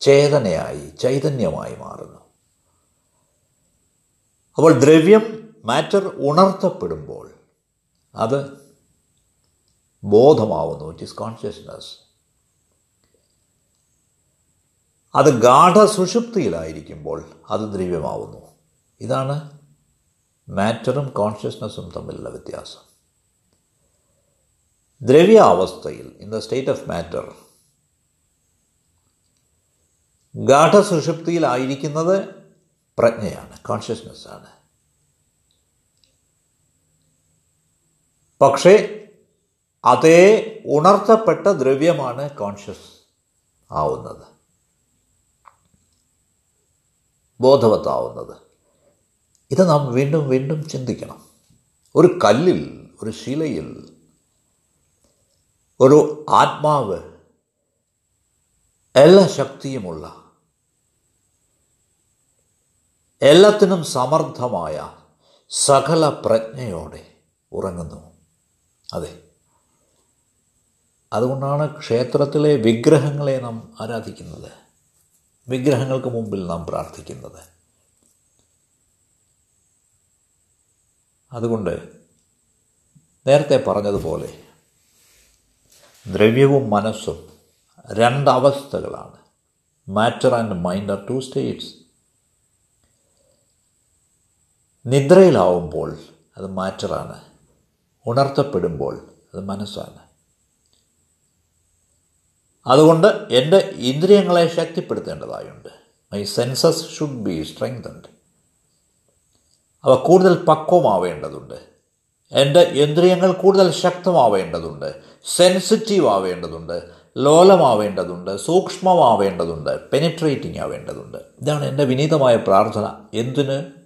ചേതനയായി ചൈതന്യമായി മാറുന്നു. അപ്പോൾ ദ്രവ്യം മാറ്റർ ഉണർത്തപ്പെടുമ്പോൾ അത് ബോധമാവുന്നു. ഇറ്റ് ഈസ് കോൺഷ്യസ്നസ് അത് ഗാഠ സുഷുപ്തിയിലായിരിക്കുമ്പോൾ അത് ദ്രവ്യമാവുന്നു. ഇതാണ് മാറ്ററും കോൺഷ്യസ്നസ്സും തമ്മിലുള്ള വ്യത്യാസം. ദ്രവ്യാവസ്ഥയിൽ in the state of matter ഗാഠസുഷുപ്തിയിലായിരിക്കുന്നത് പ്രജ്ഞയാണ് കോൺഷ്യസ്നെസ്സാണ് പക്ഷേ അതേ ഉണർത്തപ്പെട്ട ദ്രവ്യമാണ് കോൺഷ്യസ് ആവുന്നത്. ബോധവത്താവുന്നത്. ഇത് നാം വീണ്ടും വീണ്ടും ചിന്തിക്കണം. ഒരു കല്ലിൽ ഒരു ശിലയിൽ ഒരു ആത്മാവ് എല്ലാ ശക്തിയുമുള്ള എല്ലാത്തിനും സമർത്ഥമായ സകല പ്രജ്ഞയോടെ ഉറങ്ങുന്നു. അതെ. അതുകൊണ്ടാണ് ക്ഷേത്രത്തിലെ വിഗ്രഹങ്ങളെ നാം ആരാധിക്കുന്നത്. വിഗ്രഹങ്ങൾക്ക് മുമ്പിൽ നാം പ്രാർത്ഥിക്കുന്നത്. അതുകൊണ്ട് നേരത്തെ പറഞ്ഞതുപോലെ ദ്രവ്യവും മനസ്സും രണ്ടവസ്ഥകളാണ് matter and mind are two states നിദ്രയിലാവുമ്പോൾ അത് മാറ്ററാണ്. ഉണർത്തപ്പെടുമ്പോൾ അത് മനസ്സാണ്. അതുകൊണ്ട് എന്റെ ഇന്ദ്രിയങ്ങളെ ശക്തിപ്പെടുത്തേണ്ടതായുണ്ട്. My senses should be strengthened അവ കൂടുതൽ പക്വമാവേണ്ടതുണ്ട്. എന്റെ ഇന്ദ്രിയങ്ങൾ കൂടുതൽ ശക്തമാവേണ്ടതുണ്ട്. സെൻസിറ്റീവ് ആവേണ്ടതുണ്ട്. ലോലമാവേണ്ടതുണ്ട്. സൂക്ഷ്മമാവേണ്ടതുണ്ട്. പെനിട്രേറ്റിംഗ് ആവേണ്ടതുണ്ട്. ഇതാണ് എന്റെ വിനീതമായ പ്രാർത്ഥന. എന്തിന്?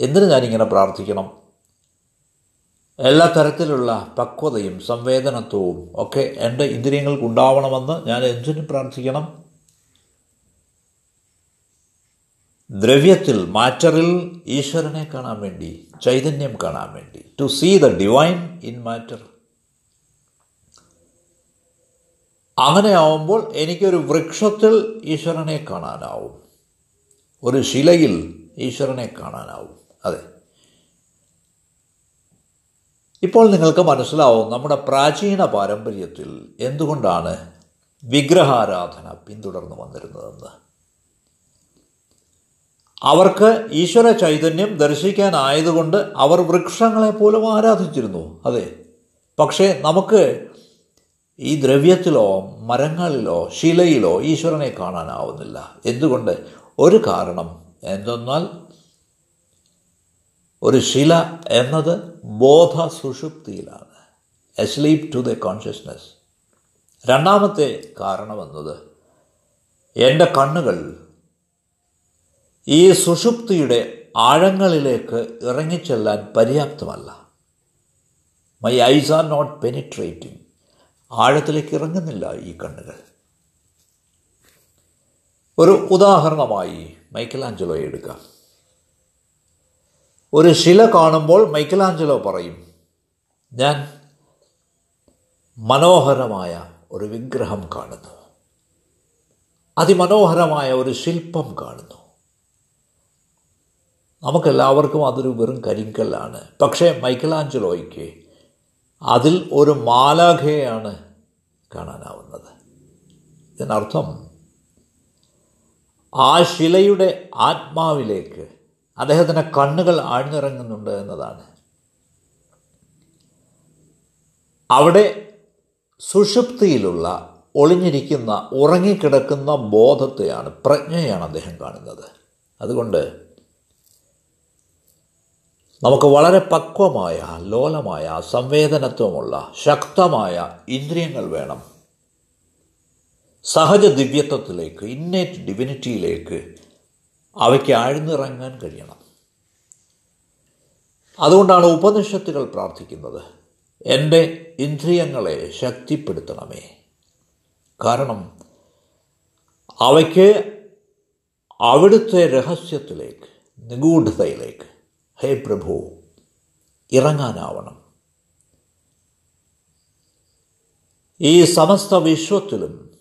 എന്തിന് ഞാനിങ്ങനെ പ്രാർത്ഥിക്കണം? എല്ലാ തരത്തിലുള്ള പക്വതയും സംവേദനത്വവും ഒക്കെ എന്റെ ഇന്ദ്രിയങ്ങൾക്ക് ഉണ്ടാവണമെന്ന് ഞാൻ എന്തിനു പ്രാർത്ഥിക്കണം? ദ്രവ്യത്തിൽ മാറ്ററിൽ ഈശ്വരനെ കാണാൻ വേണ്ടി ചൈതന്യം കാണാൻ വേണ്ടി to see the divine in matter അങ്ങനെ ആവുമ്പോൾ എനിക്കൊരു വൃക്ഷത്തിൽ ഈശ്വരനെ കാണാനാവും. ഒരു ശിലയിൽ ഈശ്വരനെ കാണാനാവും. അതെ. ഇപ്പോൾ നിങ്ങൾക്ക് മനസ്സിലാവും നമ്മുടെ പ്രാചീന പാരമ്പര്യത്തിൽ എന്തുകൊണ്ടാണ് വിഗ്രഹാരാധന പിന്തുടർന്നു വന്നിരുന്നതെന്ന്. അവർക്ക് ഈശ്വര ചൈതന്യം ദർശിക്കാനായതുകൊണ്ട് അവർ വൃക്ഷങ്ങളെ പോലും ആരാധിച്ചിരുന്നു. അതെ. പക്ഷേ നമുക്ക് ഈ ദ്രവ്യത്തിലോ മരങ്ങളിലോ ശിലയിലോ ഈശ്വരനെ കാണാനാവുന്നില്ല. എന്തുകൊണ്ട്? ഒരു കാരണം എന്തെന്നാൽ ഒരു ശില എന്നത് ബോധ സുഷുപ്തിയിലാണ് എസ്ലീപ് ടു ദ കോൺഷ്യസ്നസ് രണ്ടാമത്തെ കാരണമെന്നത് എന്റെ കണ്ണുകൾ ഈ സുഷുപ്തിയുടെ ആഴങ്ങളിലേക്ക് ഇറങ്ങിച്ചെല്ലാൻ പര്യാപ്തമല്ല. My eyes are not penetrating ആഴത്തിലേക്ക് ഇറങ്ങുന്നില്ല ഈ കണ്ണുകൾ. ഒരു ഉദാഹരണമായി മൈക്കലാഞ്ചലോ എടുക്കാം. ഒരു ശില കാണുമ്പോൾ മൈക്കലാഞ്ചലോ പറയും ഞാൻ മനോഹരമായ ഒരു വിഗ്രഹം കാണുന്നു. അതിമനോഹരമായ ഒരു ശില്പം കാണുന്നു. നമുക്കെല്ലാവർക്കും അതൊരു വെറും കരിങ്കല്ലാണ്. പക്ഷേ മൈക്കലാഞ്ചലോയ്ക്ക് അതിൽ ഒരു മാലാഖയാണ് കാണാനാവുന്നത്. ഇതിനർത്ഥം ആ ശിലയുടെ ആത്മാവിലേക്ക് അദ്ദേഹത്തിന്റെ കണ്ണുകൾ ആഴ്ന്നിറങ്ങുന്നുണ്ട് എന്നതാണ്. അവിടെ സുഷുപ്തിയിലുള്ള ഒളിഞ്ഞിരിക്കുന്ന ഉറങ്ങിക്കിടക്കുന്ന ബോധത്തെയാണ് പ്രജ്ഞയാണ് അദ്ദേഹം കാണുന്നത്. അതുകൊണ്ട് നമുക്ക് വളരെ പക്വമായ ലോലമായ സംവേദനത്വമുള്ള ശക്തമായ ഇന്ദ്രിയങ്ങൾ വേണം. സഹജ ദിവ്യത്വത്തിലേക്ക് ഇന്നേറ്റ് ഡിവിനിറ്റിയിലേക്ക് അവയ്ക്ക് ആഴ്ന്നിറങ്ങാൻ കഴിയണം. അതുകൊണ്ടാണ് ഉപനിഷത്തുകൾ പ്രാർത്ഥിക്കുന്നത് എന്റെ ഇന്ദ്രിയങ്ങളെ ശക്തിപ്പെടുത്തണമേ. കാരണം അവയ്ക്ക് അവിടുത്തെ രഹസ്യത്തിലേക്ക് നിഗൂഢതയിലേക്ക് ഹേ പ്രഭു ഇറങ്ങാനാവണം. ഈ സമസ്ത വിശ്വത്തിലും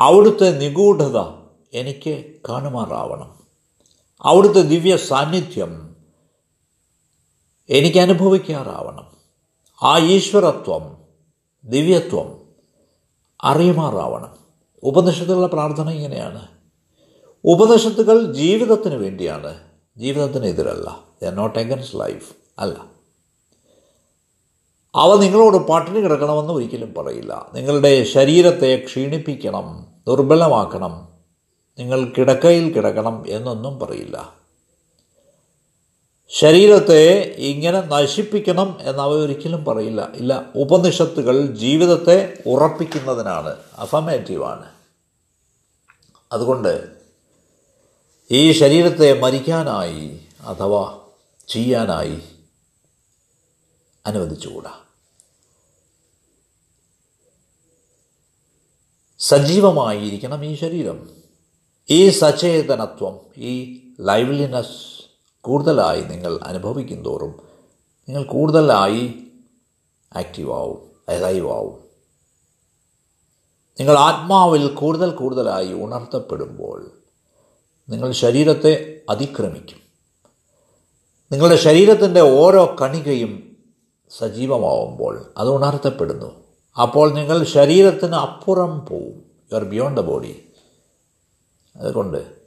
അവിടുത്തെ നിഗൂഢത എനിക്ക് കാണുമാറാവണം. അവിടുത്തെ ദിവ്യ സാന്നിധ്യം എനിക്ക് അനുഭവിക്കാറാവണം ആ ഈശ്വരത്വം ദിവ്യത്വം അറിയുമാറാവണം. ഉപനിഷത്തുകളുടെ പ്രാർത്ഥന ഇങ്ങനെയാണ്. ഉപനിഷത്തുകൾ ജീവിതത്തിന് വേണ്ടിയാണ്. ജീവിതത്തിന് എതിരല്ല. നോട്ട് എഗൻസ്റ്റ് ലൈഫ് അല്ല. അവ നിങ്ങളോട് പട്ടിണി കിടക്കണമെന്ന് ഒരിക്കലും പറയില്ല. നിങ്ങളുടെ ശരീരത്തെ ക്ഷീണിപ്പിക്കണം ദുർബലമാക്കണം. നിങ്ങൾ കിടക്കയിൽ കിടക്കണം എന്നൊന്നും പറയില്ല. ശരീരത്തെ ഇങ്ങനെ നശിപ്പിക്കണം എന്നവ ഒരിക്കലും പറയില്ല. ഇല്ല ഉപനിഷത്തുകൾ ജീവിതത്തെ ഉറപ്പിക്കുന്നതിനാണ് അഫമേറ്റീവാണ്. അതുകൊണ്ട് ഈ ശരീരത്തെ മരിക്കാനായി അഥവാ ചെയ്യാനായി അനുവദിച്ചുകൂടാ. സജീവമായിരിക്കണം ഈ ശരീരം. ഈ സചേതനത്വം ഈ ലൈവ്ലിനെസ് കൂടുതലായി നിങ്ങൾ അനുഭവിക്കും തോറും നിങ്ങൾ കൂടുതലായി ആക്റ്റീവാവും ആവും നിങ്ങൾ ആത്മാവിൽ കൂടുതൽ കൂടുതലായി ഉണർത്തപ്പെടുമ്പോൾ നിങ്ങൾ ശരീരത്തെ അതിക്രമിക്കും. നിങ്ങളുടെ ശരീരത്തിന്റെ ഓരോ കണികയും സജീവമാവുമ്പോൾ അത് ഉണർത്തപ്പെടുന്നു. അപ്പോൾ നിങ്ങൾ ശരീരത്തിന് അപ്പുറം പോവും. You are beyond the body അതുകൊണ്ട്.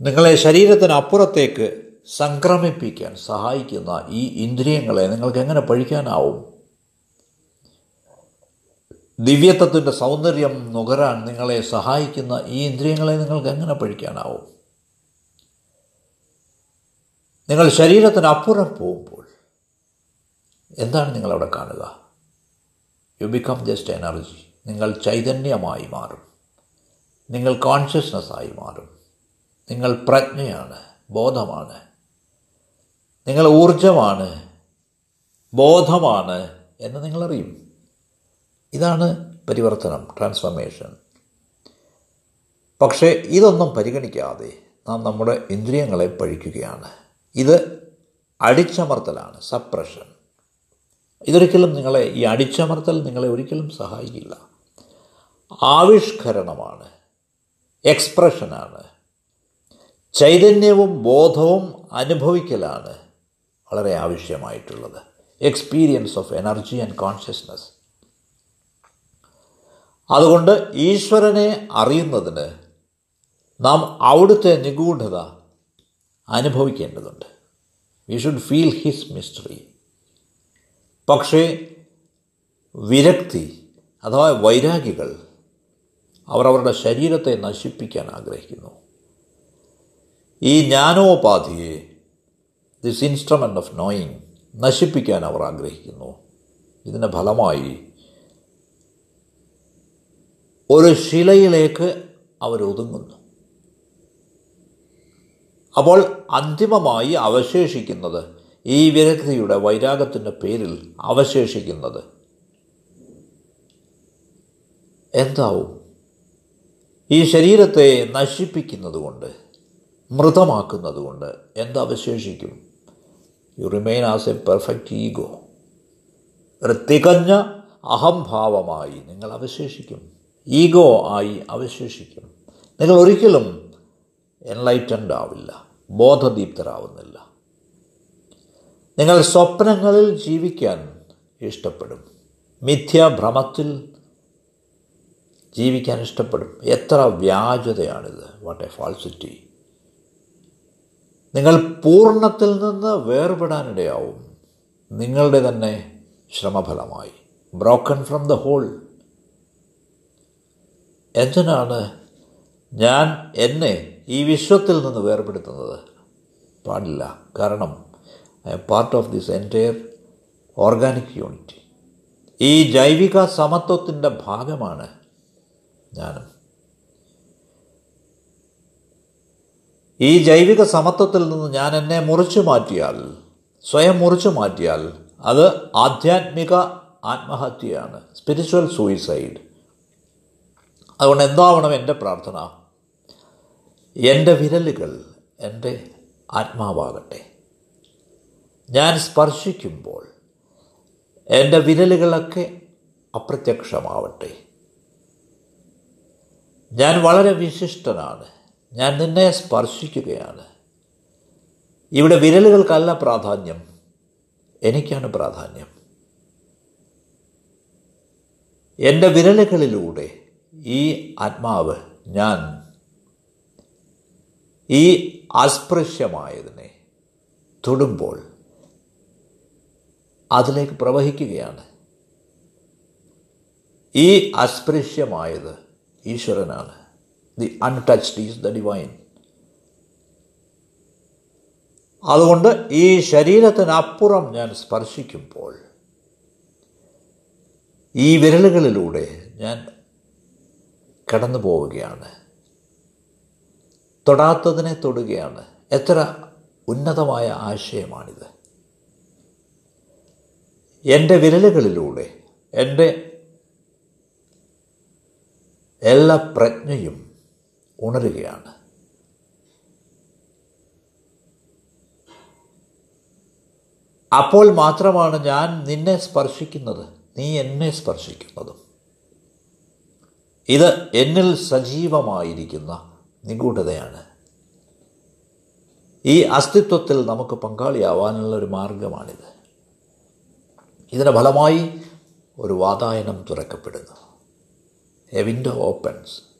നിങ്ങളെ ശരീരത്തിന് അപ്പുറത്തേക്ക് സംക്രമിപ്പിക്കാൻ സഹായിക്കുന്ന ഈ ഇന്ദ്രിയങ്ങളെ നിങ്ങൾക്ക് എങ്ങനെ പഴിക്കാനാവും? ദിവ്യത്വത്തിന്റെ സൗന്ദര്യം നുകരാൻ നിങ്ങളെ സഹായിക്കുന്ന ഈ ഇന്ദ്രിയങ്ങളെ നിങ്ങൾക്ക് എങ്ങനെ പഴിക്കാനാവും? നിങ്ങൾ ശരീരത്തിനപ്പുറം പോകുമ്പോൾ എന്താണ് നിങ്ങളവിടെ കാണുക? യു ബിക്കം ജസ്റ്റ് എനർജി നിങ്ങൾ ചൈതന്യമായി മാറും. നിങ്ങൾ കോൺഷ്യസ്നെസ്സായി മാറും. നിങ്ങൾ പ്രജ്ഞയാണ് ബോധമാണ്. നിങ്ങൾ ഊർജമാണ് ബോധമാണ് എന്ന് നിങ്ങളറിയും. ഇതാണ് പരിവർത്തനം ട്രാൻസ്ഫർമേഷൻ പക്ഷേ ഇതൊന്നും പരിഗണിക്കാതെ നാം നമ്മുടെ ഇന്ദ്രിയങ്ങളെ പഴിക്കുകയാണ്. ഇത് അടിച്ചമർത്തലാണ് സപ്രഷൻ ഇതൊരിക്കലും നിങ്ങളെ ഈ അടിച്ചമർത്തൽ നിങ്ങളെ ഒരിക്കലും സഹായിക്കില്ല. ആവിഷ്കരണമാണ് എക്സ്പ്രഷനാണ് ചൈതന്യവും ബോധവും അനുഭവിക്കലാണ് വളരെ ആവശ്യമായിട്ടുള്ളത്. Experience of energy and consciousness അതുകൊണ്ട് ഈശ്വരനെ അറിയുന്നതിന് നാം അവിടുത്തെ നിഗൂഢത അനുഭവിക്കേണ്ടതുണ്ട്. We should feel his mystery പക്ഷേ വിരക്തി അഥവാ വൈരാഗികൾ അവർ അവരുടെ ശരീരത്തെ നശിപ്പിക്കാൻ ആഗ്രഹിക്കുന്നു. ഈ ജ്ഞാനോപാധിയെ ദിസ് ഇൻസ്ട്രുമെന്റ് ഓഫ് നോയിങ് നശിപ്പിക്കാൻ അവർ ആഗ്രഹിക്കുന്നു. ഇതിന്റെ ഫലമായി ഒരു ശിലയിലേക്ക് അവരൊതുങ്ങുന്നു അപ്പോൾ അന്തിമമായി അവശേഷിക്കുന്നത് ഈ വിരക്തിയുടെ വൈരാഗത്തിന്റെ പേരിൽ അവശേഷിക്കുന്നത് എന്താവും? ഈ ശരീരത്തെ നശിപ്പിക്കുന്നതുകൊണ്ട് മൃതമാക്കുന്നതുകൊണ്ട് മൃതമാക്കുന്നത് കൊണ്ട് എന്തവശേഷിക്കും you remain as a perfect ego ഒരു തികഞ്ഞ അഹംഭാവമായി നിങ്ങൾ അവശേഷിക്കും. ഈഗോ ആയി അവശേഷിക്കും. നിങ്ങൾ ഒരിക്കലും എൻലൈറ്റൻഡ് ആവില്ല ബോധദീപ്തരാവുന്നില്ല. നിങ്ങൾ സ്വപ്നങ്ങളിൽ ജീവിക്കാൻ ഇഷ്ടപ്പെടും. മിഥ്യാഭ്രമത്തിൽ ജീവിക്കാൻ ഇഷ്ടപ്പെടും. എത്ര വ്യാജതയാണിത്. വാട്ട് എ ഫാൾസിറ്റി നിങ്ങൾ പൂർണത്തിൽ നിന്ന് വേർപെടാനിടയാവും. നിങ്ങളുടെ തന്നെ ശ്രമഫലമായി. ബ്രോക്കൺ ഫ്രം ദ ഹോൾ എന്തിനാണ് ഞാൻ എന്നെ ഈ വിശ്വത്തിൽ നിന്ന് വേർപെടുത്തുന്നത്? പാടില്ല. കാരണം I am part of this entire organic unity ഈ ജൈവിക സമത്വത്തിന്റെ ഭാഗമാണ് ഞാനും ഈ ജൈവിക സമത്വത്തിൽ നിന്ന് ഞാൻ എന്നെ മുറിച്ചു മാറ്റിയാൽ സ്വയം മുറിച്ചു മാറ്റിയാൽ അത് ആധ്യാത്മിക ആത്മഹത്യയാണ് സ്പിരിച്വൽ സൂയിസൈഡ് അതുകൊണ്ട് എന്താവണം എന്റെ പ്രാർത്ഥന? എന്റെ വിരലുകൾ എന്റെ ആത്മാവാകട്ടെ. ഞാൻ സ്പർശിക്കുമ്പോൾ എന്റെ വിരലുകളൊക്കെ അപ്രത്യക്ഷമാവട്ടെ. ഞാൻ വളരെ വിശിഷ്ടനാണ്. ഞാൻ നിന്നെ സ്പർശിക്കുകയാണ്. ഇവിടെ വിരലുകൾക്കല്ല പ്രാധാന്യം. എനിക്കാണ് പ്രാധാന്യം. എന്റെ വിരലുകളിലൂടെ ഈ ആത്മാവ് ഞാൻ ഈ അസ്പൃശ്യമായതിനെ തൊടുമ്പോൾ അതിലേക്ക് പ്രവഹിക്കുകയാണ്. ഈ അസ്പൃശ്യമായത് ഈശ്വരനാണ്. The untouched is the divine അതുകൊണ്ട് ഈ ശരീരത്തിനപ്പുറം ഞാൻ സ്പർശിക്കുമ്പോൾ ഈ വിരലുകളിലൂടെ ഞാൻ കടന്നു പോവുകയാണ്. തൊടാത്തതിനെ തൊടുകയാണ്. എത്ര ഉന്നതമായ ആശയമാണിത്. എന്റെ വിരലുകളിലൂടെ എന്റെ എല്ലാ പ്രജ്ഞയും ഉണരുകയാണ്. അപ്പോൾ മാത്രമാണ് ഞാൻ നിന്നെ സ്പർശിക്കുന്നത് നീ എന്നെ സ്പർശിക്കുന്നതും. ഇത് എന്നിൽ സജീവമായിരിക്കുന്ന നിഗൂഢതയാണ്. ഈ അസ്തിത്വത്തിൽ നമുക്ക് പങ്കാളിയാവാനുള്ള ഒരു മാർഗമാണിത്. ഇതിന് ഫലമായി ഒരു വാതായനം തുറക്കപ്പെടുന്നു. എ വിൻഡോ ഓപ്പൺസ്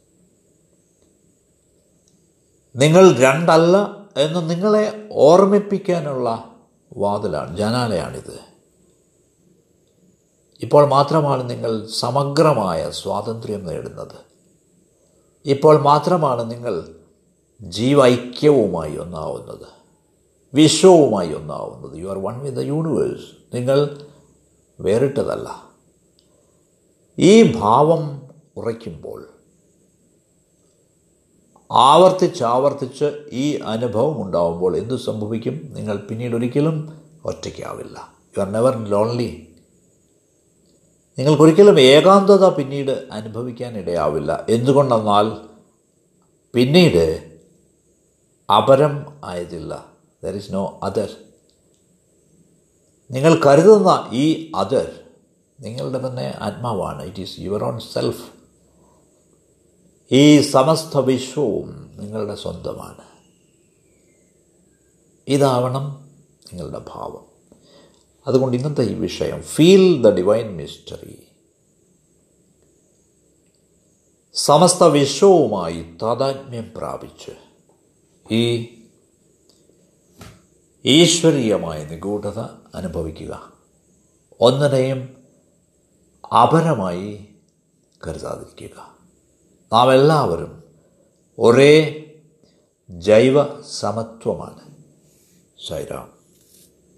നിങ്ങൾ രണ്ടല്ല എന്ന് നിങ്ങളെ ഓർമ്മിപ്പിക്കാനുള്ള വാതിലാണ് ജനാലയാണിത്. ഇപ്പോൾ മാത്രമാണ് നിങ്ങൾ സമഗ്രമായ സ്വാതന്ത്ര്യം നേടുന്നത്. ഇപ്പോൾ മാത്രമാണ് നിങ്ങൾ ജീവൈക്യവുമായി ഒന്നാവുന്നത്. വിശ്വവുമായി ഒന്നാവുന്നത്. You are one with the universe നിങ്ങൾ വേറിട്ടതല്ല. ഈ ഭാവം ഉറയ്ക്കുമ്പോൾ. ആവർത്തിച്ചാവർത്തിച്ച് ഈ അനുഭവം ഉണ്ടാവുമ്പോൾ എന്തു സംഭവിക്കും? നിങ്ങൾ പിന്നീട് ഒരിക്കലും ഒറ്റയ്ക്കാവില്ല. യു ആർ നെവർ ലോൺലി നിങ്ങൾക്കൊരിക്കലും ഏകാന്തത പിന്നീട് അനുഭവിക്കാൻ ഇടയാവില്ല. എന്തുകൊണ്ടെന്നാൽ പിന്നീട് അപരം ആയതില്ല. ദർ ഇസ് നോ അതർ നിങ്ങൾ കരുതുന്ന ഈ അതർ നിങ്ങളുടെ തന്നെ ആത്മാവാണ്. It is your own self ഈ സമസ്ത വിശ്വവും നിങ്ങളുടെ സ്വന്തമാണ്. ഇതാവണം നിങ്ങളുടെ ഭാവം. അതുകൊണ്ട് ഇന്നത്തെ ഈ വിഷയം ഫീൽ ദ ഡിവൈൻ മിസ്റ്ററി സമസ്ത വിശ്വവുമായി താതാത്മ്യം പ്രാപിച്ച് ഈ ഈശ്വരീയമായ നിഗൂഢത അനുഭവിക്കുക. ഒന്നിനെയും അപരമായി കരുതാതിരിക്കുക. നാം എല്ലാവരും ഒരേ ജൈവ സമത്വമാണ് ശൈറാം.